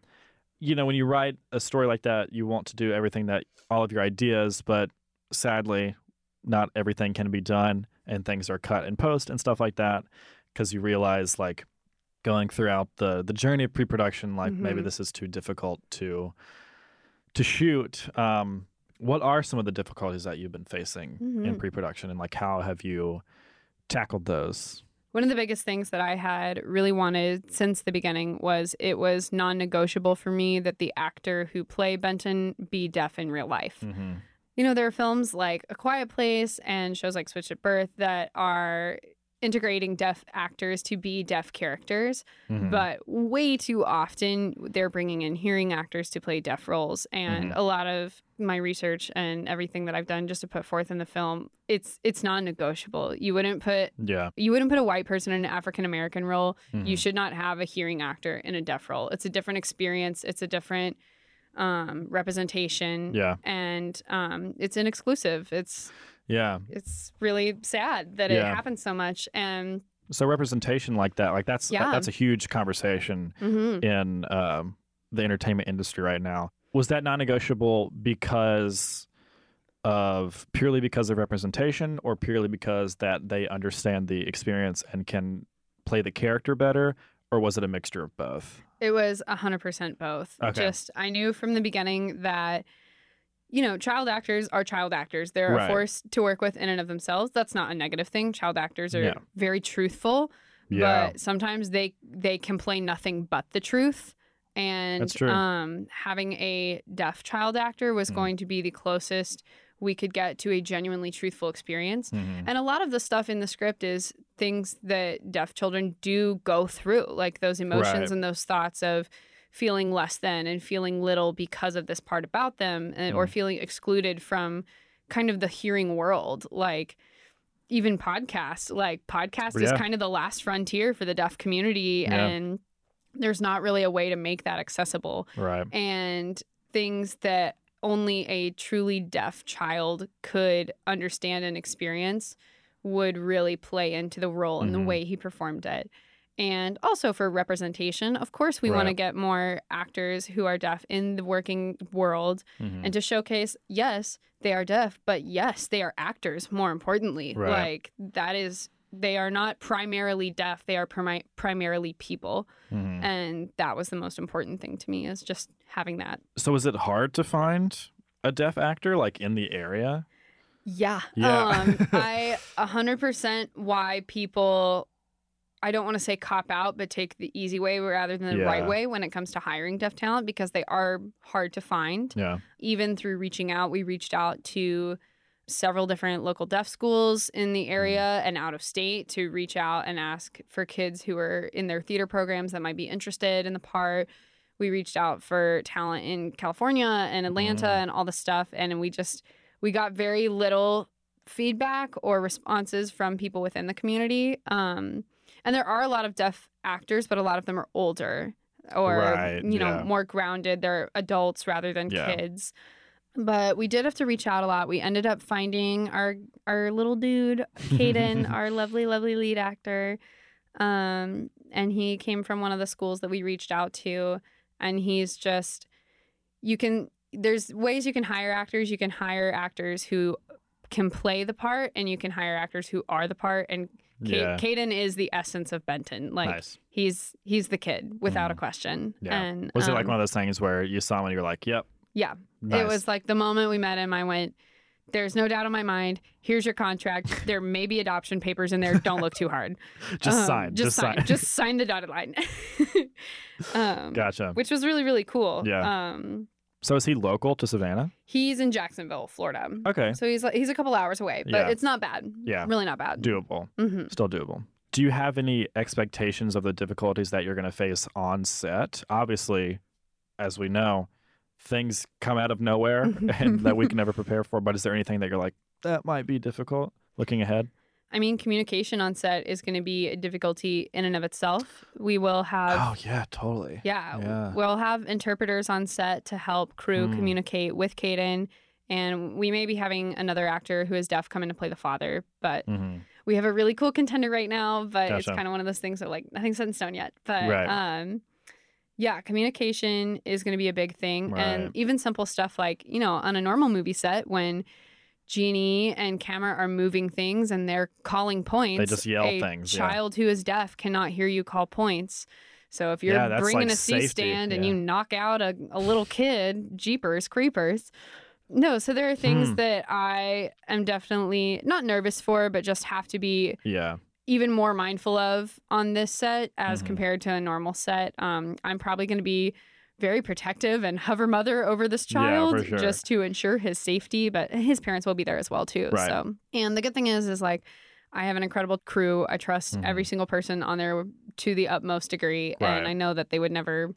you know, when you write a story like that, you want to do everything that all of your ideas, but sadly, not everything can be done, and things are cut in post and stuff like that, because you realize like going throughout the the journey of pre-production, like maybe Mhm. this is too difficult to to shoot. Um, what are some of the difficulties that you've been facing in Mhm. pre-production, and like how have you tackled those? One of the biggest things that I had really wanted since the beginning was it was non negotiable for me that the actor who play Benton be deaf in real life. Mm-hmm. You know, there are films like A Quiet Place and shows like Switched at Birth that are integrating deaf actors to be deaf characters, Mm-hmm. but way too often they're bringing in hearing actors to play deaf roles. And Mhm. a lot of my research and everything that I've done just to put forth in the film, it's it's non-negotiable. You wouldn't put yeah, you wouldn't put a white person in an African American role. Mhm. You should not have a hearing actor in a deaf role. It's a different experience. It's a different um, representation. yeah, And um, it's an exclusive. It's yeah. it's really sad that it happens so much. And So representation like that, like that's Yeah. that's a huge conversation mhm. in um, the entertainment industry right now. Was that non-negotiable because of purely because of representation, or purely because that they understand the experience and can play the character better, or was it a mixture of both? it was hundred percent both. Okay. Just I knew from the beginning that. You know, child actors are child actors. They're Right. a force to work with in and of themselves. That's not a negative thing. Child actors are Yeah. very truthful. Yeah, but sometimes they they can play nothing but the truth and um having a deaf child actor was Mhm. going to be the closest we could get to a genuinely truthful experience Mhm. and a lot of the stuff in the script is things that deaf children do go through like those emotions Right. and those thoughts of feeling less than and feeling little because of this part about them and, or Mhm. feeling excluded from kind of the hearing world like even podcast. Like podcast is kind of the last frontier for the deaf community, Yeah. and there's not really a way to make that accessible. Right. And things that only a truly deaf child could understand and experience would really play into the role and the Mhm. way he performed it. And also for representation, of course, we want to get more actors who are deaf in the working world Mhm. and to showcase yes they are deaf but yes they are actors more importantly Right. like that is they are not primarily deaf they are primi- primarily people Mhm. and that was the most important thing to me is just having that So is it hard to find a deaf actor like in the area? yeah Yeah. um i 100% why people I don't want to say cop out, but take the easy way rather than the Yeah. right way when it comes to hiring deaf talent because they are hard to find. Yeah. even through reaching out, we reached out to several different local deaf schools in the area and out of state to reach out and ask for kids who are in their theater programs that might be interested in the part. We reached out for talent in California and Atlanta Mm. and all the stuff and we just we got very little feedback or responses from people within the community. Um, and there are a lot of deaf actors, but a lot of them are older or Right, you know yeah. more grounded. They're adults rather than Yeah. kids. But we did have to reach out a lot. We ended up finding our our little dude, Caden, our lovely, lovely lead actor. Um, and he came from one of the schools that we reached out to. And he's just you can there's ways you can hire actors. You can hire actors who can play the part and you can hire actors who are the part and Ca- Yeah. Caden is the essence of Benton. Like nice. he's he's the kid without a Mhm. question. Yeah. And Was it like um, one of those things where you saw him and you're like, "Yep, Yeah. nice. It was like the moment we met him, I went, There's no doubt in my mind. Here's your contract. There may be adoption papers in there. Don't look too hard. just Um, sign, Just, sign. sign." just sign the dotted line. um, gotcha. Which was really, really cool. Yeah. Um, So is he local to Savannah? he's in Jacksonville, Florida. Okay, So he's like he's a couple hours away, but Yeah. it's not bad. Yeah. Really not bad. doable. hmm Still doable. Do you have any expectations of the difficulties that you're going to face on set? Obviously, as we know, things come out of nowhere and that we can never prepare for. But is there anything that you're like, that might be difficult looking ahead? I mean, communication on set is going to be a difficulty in and of itself. We will have oh, yeah, totally. Yeah, Yeah. we'll have interpreters on set to help crew Mm. communicate with Caden, and we may be having another actor who is deaf come in to play the father. But hmm we have a really cool contender right now, but it's kind of one of those things that like nothing's set in stone yet. But Right. um, yeah, communication is going to be a big thing, Right. and even simple stuff like you know on a normal movie set when. G&E and Camera are moving things and they're calling points. They just yell a things, yeah. Child who is deaf cannot hear you call points. So if you're Yeah, bringing like a C stand and yeah. you knock out a, a little kid, jeepers, creepers. No, so there are things Hmm. that I am definitely not nervous for, but just have to be Yeah. Even more mindful of on this set as Mhm. compared to a normal set. Um, I'm probably going to be very protective and hover mother over this Yeah, child sure. just to ensure his safety, but his parents will be there as well too. Right. So, and the good thing is, is like I have an incredible crew. I trust Mhm. every single person on there to the utmost degree, Right. and I know that they would never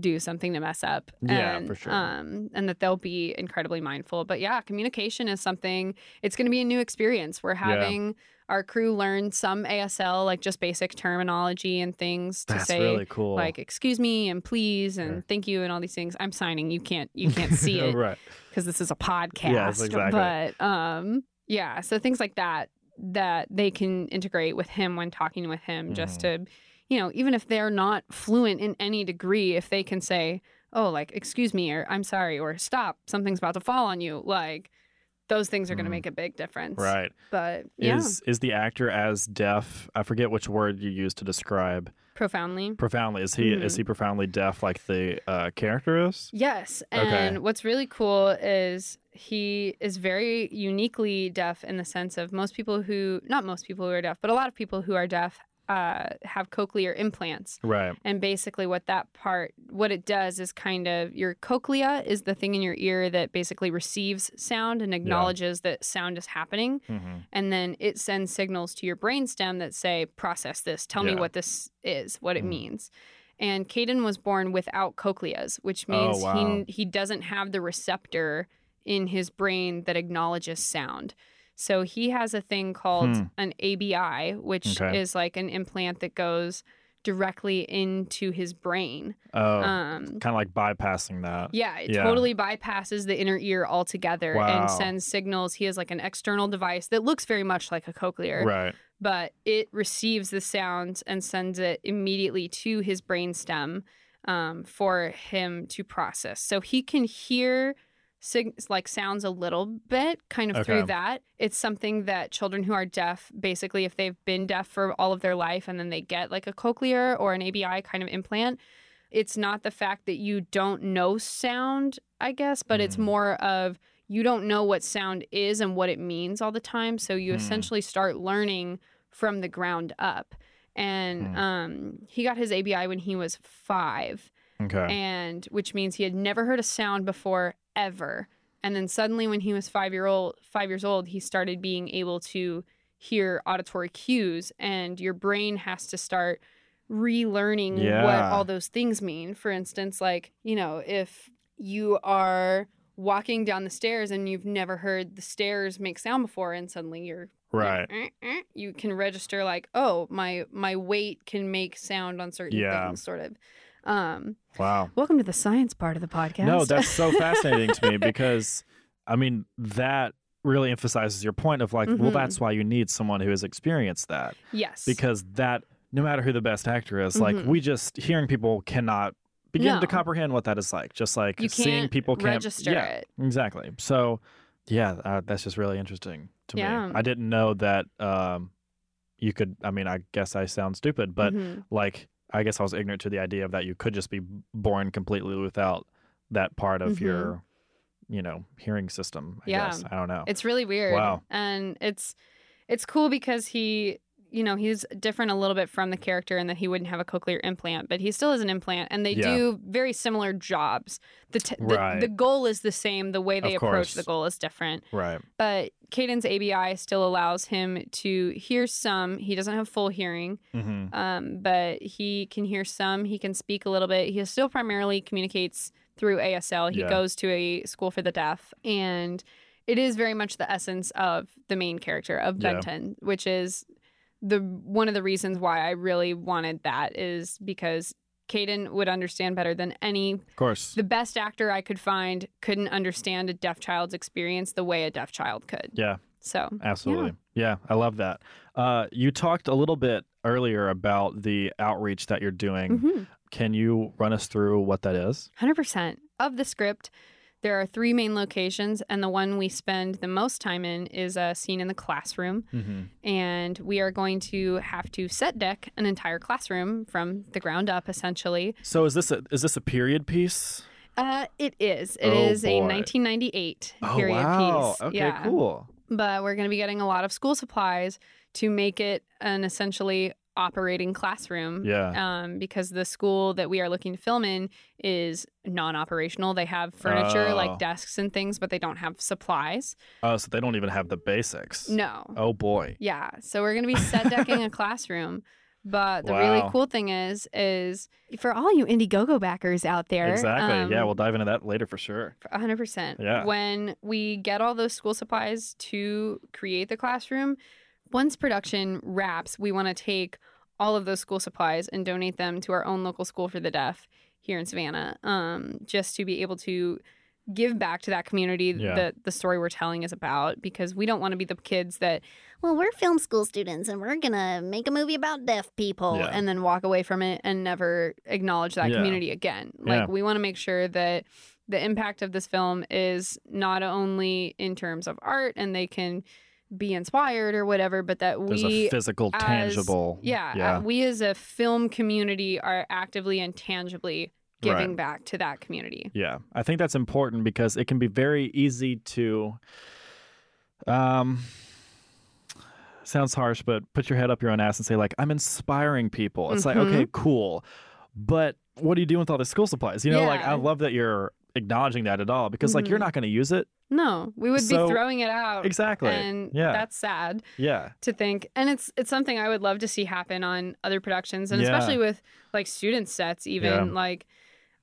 do something to mess up. Yeah, and, for sure. Um, and that they'll be incredibly mindful. But yeah, communication is something. It's going to be a new experience. We're having our crew learn some ASL, like just basic terminology and things to That's say. really cool. Like excuse me and please and Sure. thank you and all these things. I'm signing. You can't you can't see it right. because this is a podcast. Yes, exactly. But um, yeah, so things like that that they can integrate with him when talking with him, just Mm-hmm. to, you know, even if they're not fluent in any degree, if they can say, "Oh, like excuse me," or "I'm sorry," or "Stop, something's about to fall on you," like those things are going to Mhm. make a big difference. Right. But yeah, Is is the actor as deaf? I forget which word you used to describe profoundly. profoundly. Is he is Mhm. he profoundly deaf like the uh, character is? Yes. Okay. And what's really cool is he is very uniquely deaf in the sense of most people who, not most people who are deaf, but a lot of people who are deaf uh, have cochlear implants. Right. And basically, what that part, what it does is kind of your cochlea is the thing in your ear that basically receives sound and acknowledges that sound is happening. hmm And then it sends signals to your brainstem that say, process this, tell Yeah. me what this is, what it Mhm. means. And Caden was born without cochleas, which Oh, means wow. he he doesn't have the receptor in his brain that acknowledges sound. So he has a thing called Hmm. an ABI, which Okay. is like an implant that goes directly into his brain. Oh, Um, kind of like bypassing that. yeah, it Yeah. totally bypasses the inner ear altogether Wow. and sends signals. He has like an external device that looks very much like a cochlear, Right. but it receives the sounds and sends it immediately to his brainstem um, for him to process. So he can hear sig- like sounds a little bit kind of Okay. through that. It's something that children who are deaf, basically, if they've been deaf for all of their life and then they get like a cochlear or an ABI kind of implant, it's not the fact that you don't know sound, I guess, but it's Mm. more of you don't know what sound is and what it means all the time. So you Hmm. essentially start learning from the ground up. And Hmm. um, he got his ABI when he was five, Okay. and which means he had never heard a sound before ever. And then suddenly, when he was five year old, five years old, he started being able to hear auditory cues, and your brain has to start relearning what all those things mean. For instance, like you know, if you are walking down the stairs and you've never heard the stairs make sound before, and suddenly you're right. eh, eh, you can register like, oh, my my weight can make sound on certain Yeah. things, sort of. Um, Wow. welcome to the science part of the podcast. No, that's so fascinating to me because, I mean, that really emphasizes your point of like, well, Mhm. that's why you need someone who has experienced that yes, because that, no matter who the best actor is, like, Mhm. we just hearing people cannot begin to comprehend what that is like. Just like you seeing people can't register yeah, it. Exactly. So, yeah, uh, that's just really interesting to Yeah. me. I didn't know that um, you could. I mean, I guess I sound stupid, but Mhm. like, I guess I was ignorant to the idea of that you could just be born completely without that part of Mhm. your, you know, hearing system. I Yeah. guess I don't know. It's really weird. Wow. And it's it's cool because he you know, he's different a little bit from the character in that he wouldn't have a cochlear implant, but he still has an implant and they Yeah. do very similar jobs. The, t- the Right. the goal is the same, the way they Of approach the goal is different. right. But Caden's ABI still allows him to hear some. He doesn't have full hearing, hmm um, but he can hear some. He can speak a little bit. He still primarily communicates through ASL. He Yeah. goes to a school for the deaf, and it is very much the essence of the main character of Yeah. Benton, which is the one of the reasons why I really wanted that is because Caden would understand better than any. Of course. The best actor I could find couldn't understand a deaf child's experience the way a deaf child could. yeah. So Absolutely. Yeah. I love that. Uh, you talked a little bit earlier about the outreach that you're doing. mhm. Can you run us through what that is? 100% of the script there are three main locations and the one we spend the most time in is a scene in the classroom Mm-hmm. and we are going to have to set deck an entire classroom from the ground up essentially So is this a is this a period piece? uh, it is It Oh, is a boy. 1998 Oh period wow. piece Okay. yeah. Cool. but we're going to be getting a lot of school supplies to make it an essentially operating classroom Yeah. um, because the school that we are looking to film in is non-operational. They have furniture Oh. like desks and things, but they don't have supplies. Oh, so they don't even have the basics. No. Oh boy. Yeah. So we're going to be set decking a classroom. But the really cool thing is, is for all you Indiegogo backers out there, Exactly. yeah, um, we'll dive into that later for sure. hundred percent. Yeah. When we get all those school supplies to create the classroom, once production wraps, we want to take all of those school supplies and donate them to our own local school for the deaf here in Savannah, um, just to be able to give back to that community Yeah. that the story we're telling is about. Because we don't want to be the kids that Well, we're film school students and we're going to make a movie about deaf people. Yeah. and then walk away from it and never acknowledge that Yeah. community again. Like we want to make sure that the impact of this film is not only in terms of art and they can be inspired or whatever, but that There's we a physical, as- tangible. yeah, Yeah. uh, we as a film community are actively and tangibly giving Right. back to that community. Yeah, I think that's important because it can be very easy to, um, sounds harsh, but put your head up your own ass and say like, I'm inspiring people. It's like, Mhm. okay, cool, but what are you doing with all the school supplies? You know, like I love that you're acknowledging that at all because like you're Mhm. not going to use it. No, we would So- be throwing it out. Exactly. And yeah. that's sad. yeah. to think and it's it's something i would love to see happen on other productions and Yeah. especially with like student sets even Yeah. like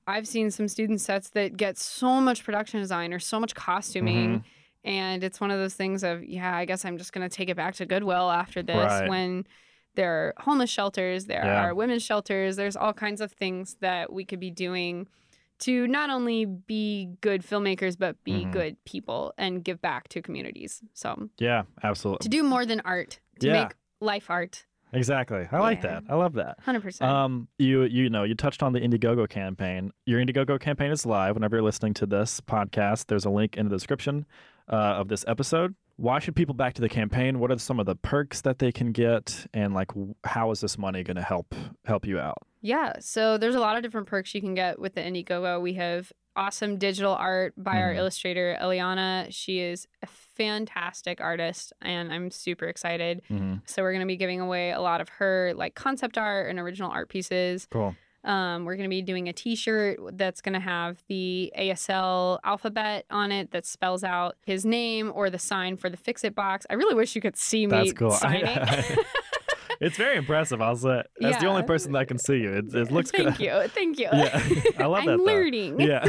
i've seen some student sets that get so much production design or so much costuming Mhm. And it's one of those things of, yeah, I guess I'm just going to take it back to Goodwill after this Right. when there are homeless shelters, there Yeah. are women's shelters, there's all kinds of things that we could be doing to not only be good filmmakers, but be Mhm. good people and give back to communities. So Yeah, absolutely. to do more than art, to Yeah. make life art. Exactly. I like that. I love that. 100%. Um, you you know you touched on the Indiegogo campaign. Your Indiegogo campaign is live. Whenever you're listening to this podcast, there's a link in the description uh, of this episode. Why should people back to the campaign? What are some of the perks that they can get, and like how is this money going to help help you out? Yeah, so there's a lot of different perks you can get with the Indiegogo. We have awesome digital art by our Mhm. illustrator Eliana. She is a fantastic artist, and I'm super excited. Mm-hmm. So we're going to be giving away a lot of her like concept art and original art pieces. Cool. Um, we're going to be doing a T-shirt that's going to have the ASL alphabet on it that spells out his name or the sign for the Fix It box. I really wish you could see me That's cool. signing. it's very impressive. I'll say. That's the only person that can see you. It, it looks good. Thank good. you, thank you. Yeah, I love I'm that, though. learning. Yeah.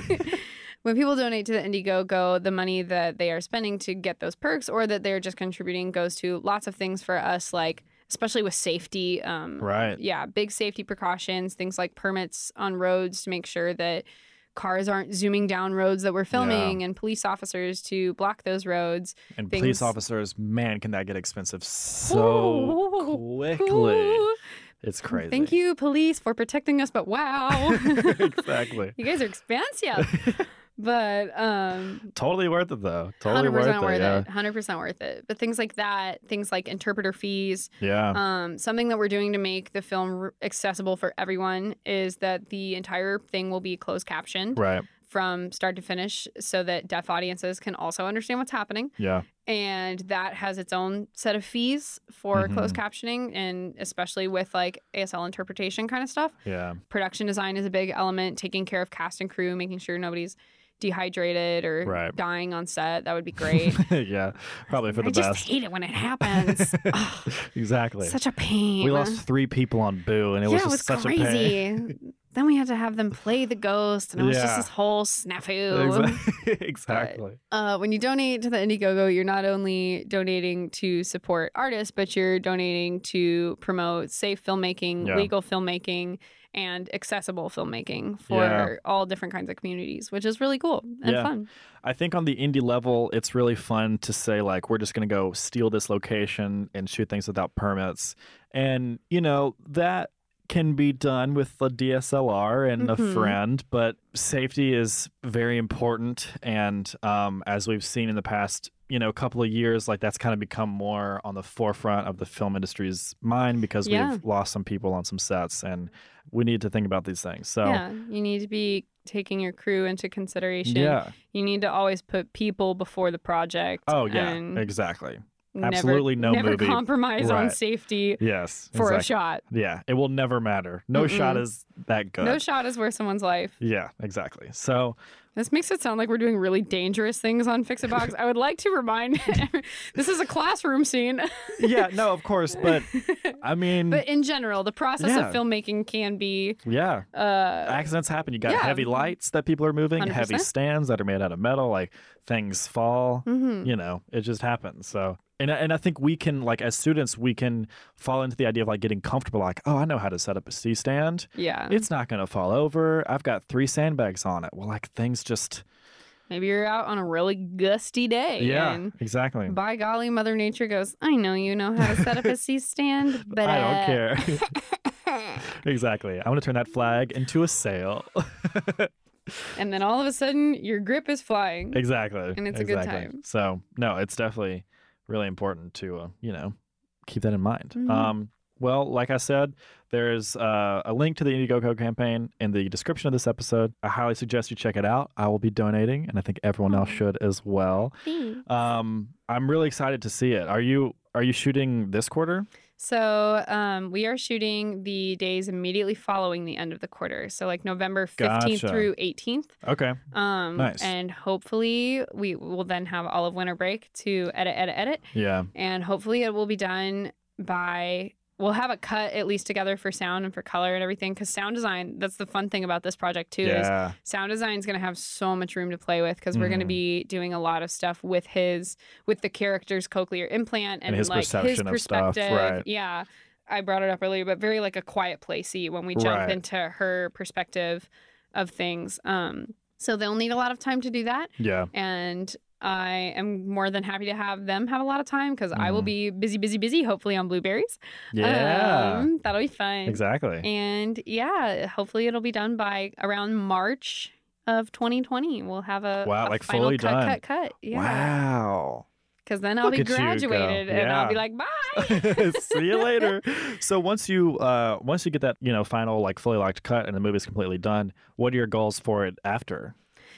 when people donate to the Indiegogo, the money that they are spending to get those perks or that they're just contributing goes to lots of things for us, like especially with safety. Um, Right. Yeah, big safety precautions, things like permits on roads to make sure that cars aren't zooming down roads that we're filming, and police officers to block those roads. And things- police officers, man, can that get expensive so quickly. Ooh. It's crazy. Thank you, police, for protecting us. But wow, exactly. you guys are expensive. but um, Totally worth it though. Totally Hundred worth, percent it. worth yeah. it. Hundred percent worth it. But things like that, things like interpreter fees, Yeah. um, something that we're doing to make the film accessible for everyone is that the entire thing will be closed captioned right. from start to finish, so that deaf audiences can also understand what's happening. Yeah. And that has its own set of fees for Mhm. closed captioning, and especially with like ASL interpretation kind of stuff. Yeah. Production design is a big element. Taking care of cast and crew, making sure nobody's dehydrated or Right. dying on set. That would be great. yeah. Probably for the I just best. hate it when it happens. Exactly. such a pain. we lost three people on Boo, and it yeah, was it just was such a pain. crazy. then we had to have them play the ghost, and it was just this whole snafu. Exa- exactly. Uh, when you donate to the Indiegogo, you're not only donating to support artists, but you're donating to promote safe filmmaking, Yeah. legal filmmaking, and accessible filmmaking for Yeah. all different kinds of communities, which is really cool and Yeah. fun. I think on the indie level, it's really fun to say, like, we're just going to go steal this location and shoot things without permits. And, you know, that can be done with a DSLR and a Mhm. friend, but safety is very important. And um, as we've seen in the past, you know, a couple of years, like that's kind of become more on the forefront of the film industry's mind because Yeah. we've lost some people on some sets and we need to think about these things. So, Yeah, you need to be taking your crew into consideration. yeah. You need to always put people before the project. Oh, yeah, and exactly. Never- absolutely no never movie- compromise on safety Yes. for exactly. a shot. Yeah, it will never matter. No shot Mm-mm. is that good. No shot is worth someone's life. yeah, exactly. So, This makes it sound like we're doing really dangerous things on Fix It Box. I would like to remind this is a classroom scene. yeah, no, of course, but I mean, but in general, the process Yeah. of filmmaking can be yeah, uh, accidents happen. You got yeah. heavy lights that people are moving, heavy 100%. stands that are made out of metal, like things fall. mhm. You know, it just happens. So, and I- and I think we can like as students we can fall into the idea of like getting comfortable. Like, oh, I know how to set up a C stand. yeah. It's not going to fall over. I've got three sandbags on it. Well, like things just Maybe you're out on a really gusty day. yeah, exactly. by golly, Mother Nature goes, I know you know how to set up a C stand, but I uh, don't care. exactly. I want to turn that flag into a sail. And then all of a sudden, your grip is flying. exactly. And it's a good time. So, no, it's definitely really important to, uh, you know, keep that in mind. Mhm. Um, well, like I said, there's uh, a link to the Indiegogo campaign in the description of this episode. I highly suggest you check it out. I will be donating, and I think everyone else should as well. Um, I'm really excited to see it. Are you Are you shooting this quarter? So um, we are shooting the days immediately following the end of the quarter. So like November 15th Gotcha. through 18th. Okay. Um, Nice. And hopefully we will then have all of winter break to edit, edit, edit. Yeah. And hopefully it will be done by we'll have a cut at least together for sound and for color and everything because sound design that's the fun thing about this project too is yeah. sound design is going to have so much room to play with because we're going to Mhm. be doing a lot of stuff with his with the character's cochlear implant and, And his like his perception of stuff, perspective right. yeah i brought it up earlier but very like a quiet placey when we jump Right. into her perspective of things um so they'll need a lot of time to do that Yeah. and I am more than happy to have them have a lot of time because I will Mhm. be busy, busy, busy. Hopefully on blueberries. Yeah. Um, that'll be fun. exactly. And yeah, hopefully it'll be done by around March of 2020. We'll have a, Wow, a like final fully cut, done. cut, cut. Yeah. Wow. Because then I'll Look be graduated and I'll be like, bye. See you later. So once you uh once you get that, you know, final like fully locked cut and the movie's completely done, what are your goals for it after?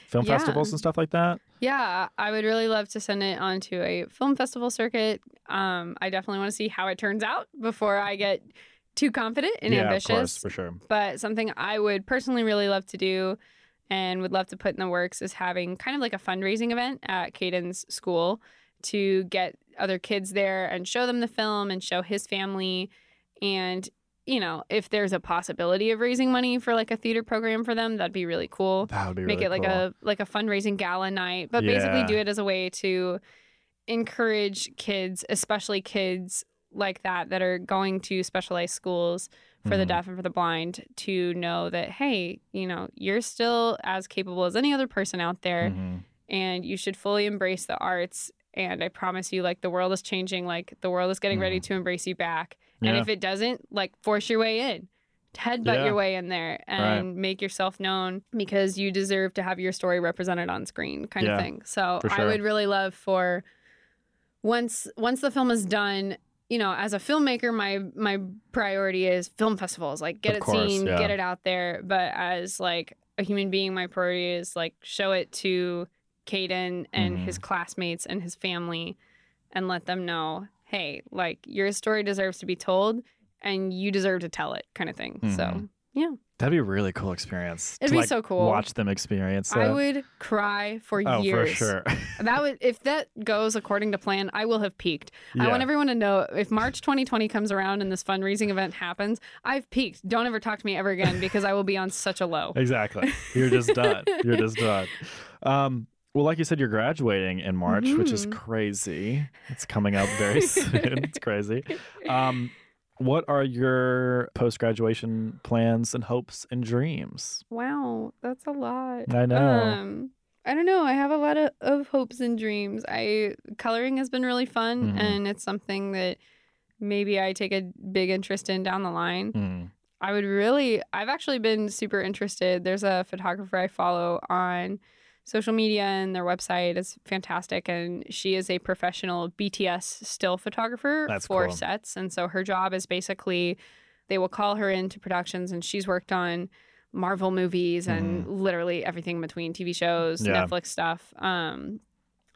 Film Yeah. festivals and stuff like that? Yeah, I would really love to send it onto a film festival circuit. Um, I definitely want to see how it turns out before I get too confident and yeah, ambitious. of course, for sure. but something I would personally really love to do and would love to put in the works is having kind of like a fundraising event at Caden's school to get other kids there and show them the film and show his family and you know if there's a possibility of raising money for like a theater program for them that'd be really cool That would be make really it like cool. a like a fundraising gala night but basically do it as a way to encourage kids especially kids like that that are going to specialized schools for the Mhm. deaf and for the blind to know that hey you know you're still as capable as any other person out there Mhm. and you should fully embrace the arts and i promise you like the world is changing like the world is getting ready to embrace you back and Mm-hmm. If it doesn't like force your way in headbutt Yeah. your way in there and make yourself known because you deserve to have your story represented on screen kind Yeah, of thing so for i would really love for once once the film is done you know as a filmmaker my my priority is film festivals like get Of it course, seen yeah. get it out there but as like a human being my priority is like show it to Caden and Mhm. his classmates and his family and let them know hey like your story deserves to be told and you deserve to tell it kind of thing so Mhm. yeah That'd be a really cool experience. It'd to, be like, so cool. Watch them experience It. I would cry for oh, years for sure. that would if that goes according to plan i will have peaked I want everyone to know if March 2020 comes around and this fundraising event happens, I've peaked. Don't ever talk to me ever again because I will be on such a low. Exactly. You're just done. You're just done. Um, well, like you said, you're graduating in March, which is Mhm. crazy. It's coming up very soon. It's crazy. Um, what are your post graduation plans and hopes and dreams? Wow, that's a lot. I know. Um, I don't know. I have a lot of, of hopes and dreams. I coloring has been really fun, Mhm. and it's something that maybe I take a big interest in down the line. Mm. I would really, I've actually been super interested. There's a photographer I follow on social media, and their website is fantastic. And she is a professional BTS still photographer That's for cool. sets. And so her job is basically they will call her into productions, and she's worked on Marvel movies and literally everything between TV shows. Yeah. Netflix stuff. Um,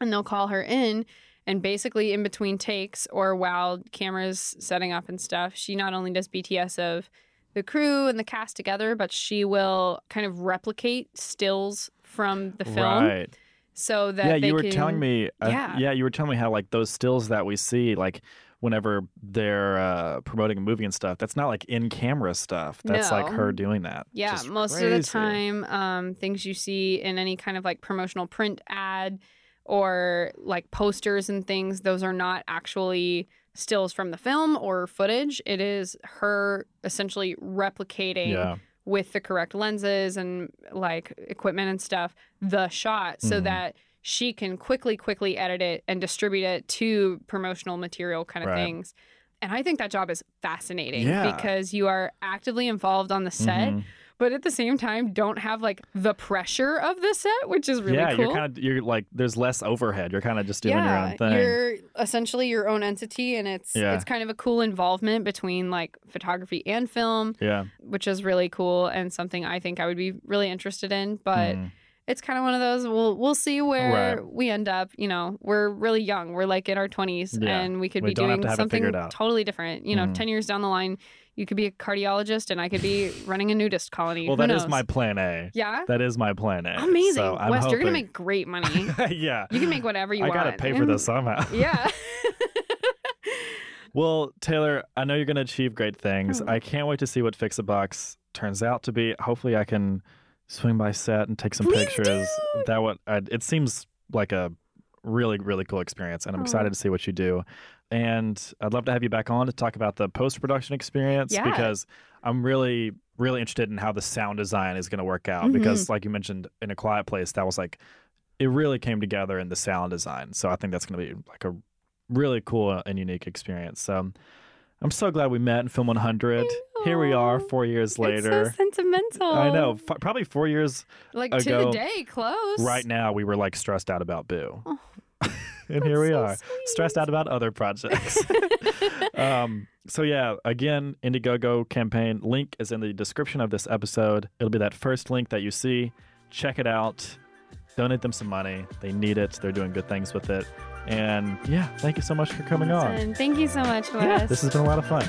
and they'll call her in and basically in between takes or while cameras setting up and stuff she not only does bts of the crew and the cast together but she will kind of replicate stills from the film Right. so that yeah, they you were can, telling me. Uh, Yeah. yeah, you were telling me how like those stills that we see, like whenever they're uh, promoting a movie and stuff, that's not like in camera stuff. That's like her doing that. yeah Just most of the time um, things you see in any kind of like promotional print ad or like posters and things those are not actually stills from the film or footage it is her essentially replicating Yeah. With the correct lenses and like equipment and stuff the shot so Mhm. that she can quickly quickly edit it and distribute it to promotional material kind of Right. things and i think that job is fascinating Yeah. because you are actively involved on the set Mhm. But at the same time don't have like the pressure of the set which is really yeah, cool you're kind of you're like there's less overhead. You're kind of just doing your own thing. you're essentially your own entity and it's Yeah. it's kind of a cool involvement between like photography and film Yeah. which is really cool and something I think I would be really interested in. But Mhm. it's kind of one of those. We'll we'll see where Right. we end up. You know, we're really young. We're like in our twenties, Yeah. and we could We be doing to have it something totally different. You know, Mhm. ten years down the line, you could be a cardiologist, and I could be running a nudist colony. Well, Who that is knows? my plan A. yeah. That is my plan A. Amazing, So I'm Wes. You're gonna make great money. yeah. you can make whatever you I want. I gotta pay for this somehow. Yeah. Well, Taylor, I know you're going to achieve great things. Oh. I can't wait to see what Fix It Box turns out to be. Hopefully, I can swing by set and take some Please pictures. do. That would I, it seems like a really really cool experience, and I'm Oh. excited to see what you do. And I'd love to have you back on to talk about the post production experience Yeah. because I'm really really interested in how the sound design is going to work out. Mhm. Because, like you mentioned, in a quiet place, that was like it really came together in the sound design. So I think that's going to be like a really cool and unique experience. So I'm so glad we met in Film 100. Here we are, four years It's later. so sentimental. I know, f- probably four years Like to the day, close. right now. We were like stressed out about Boo, Oh, and here we so are, stressed out about other projects. um, so yeah, again, Indiegogo campaign link is in the description of this episode. It'll be that first link that you see. Check it out. Donate them some money. They need it. They're doing good things with it. And yeah, thank you so much for coming on. Thank you so much, Wes. Yeah, this has been a lot of fun.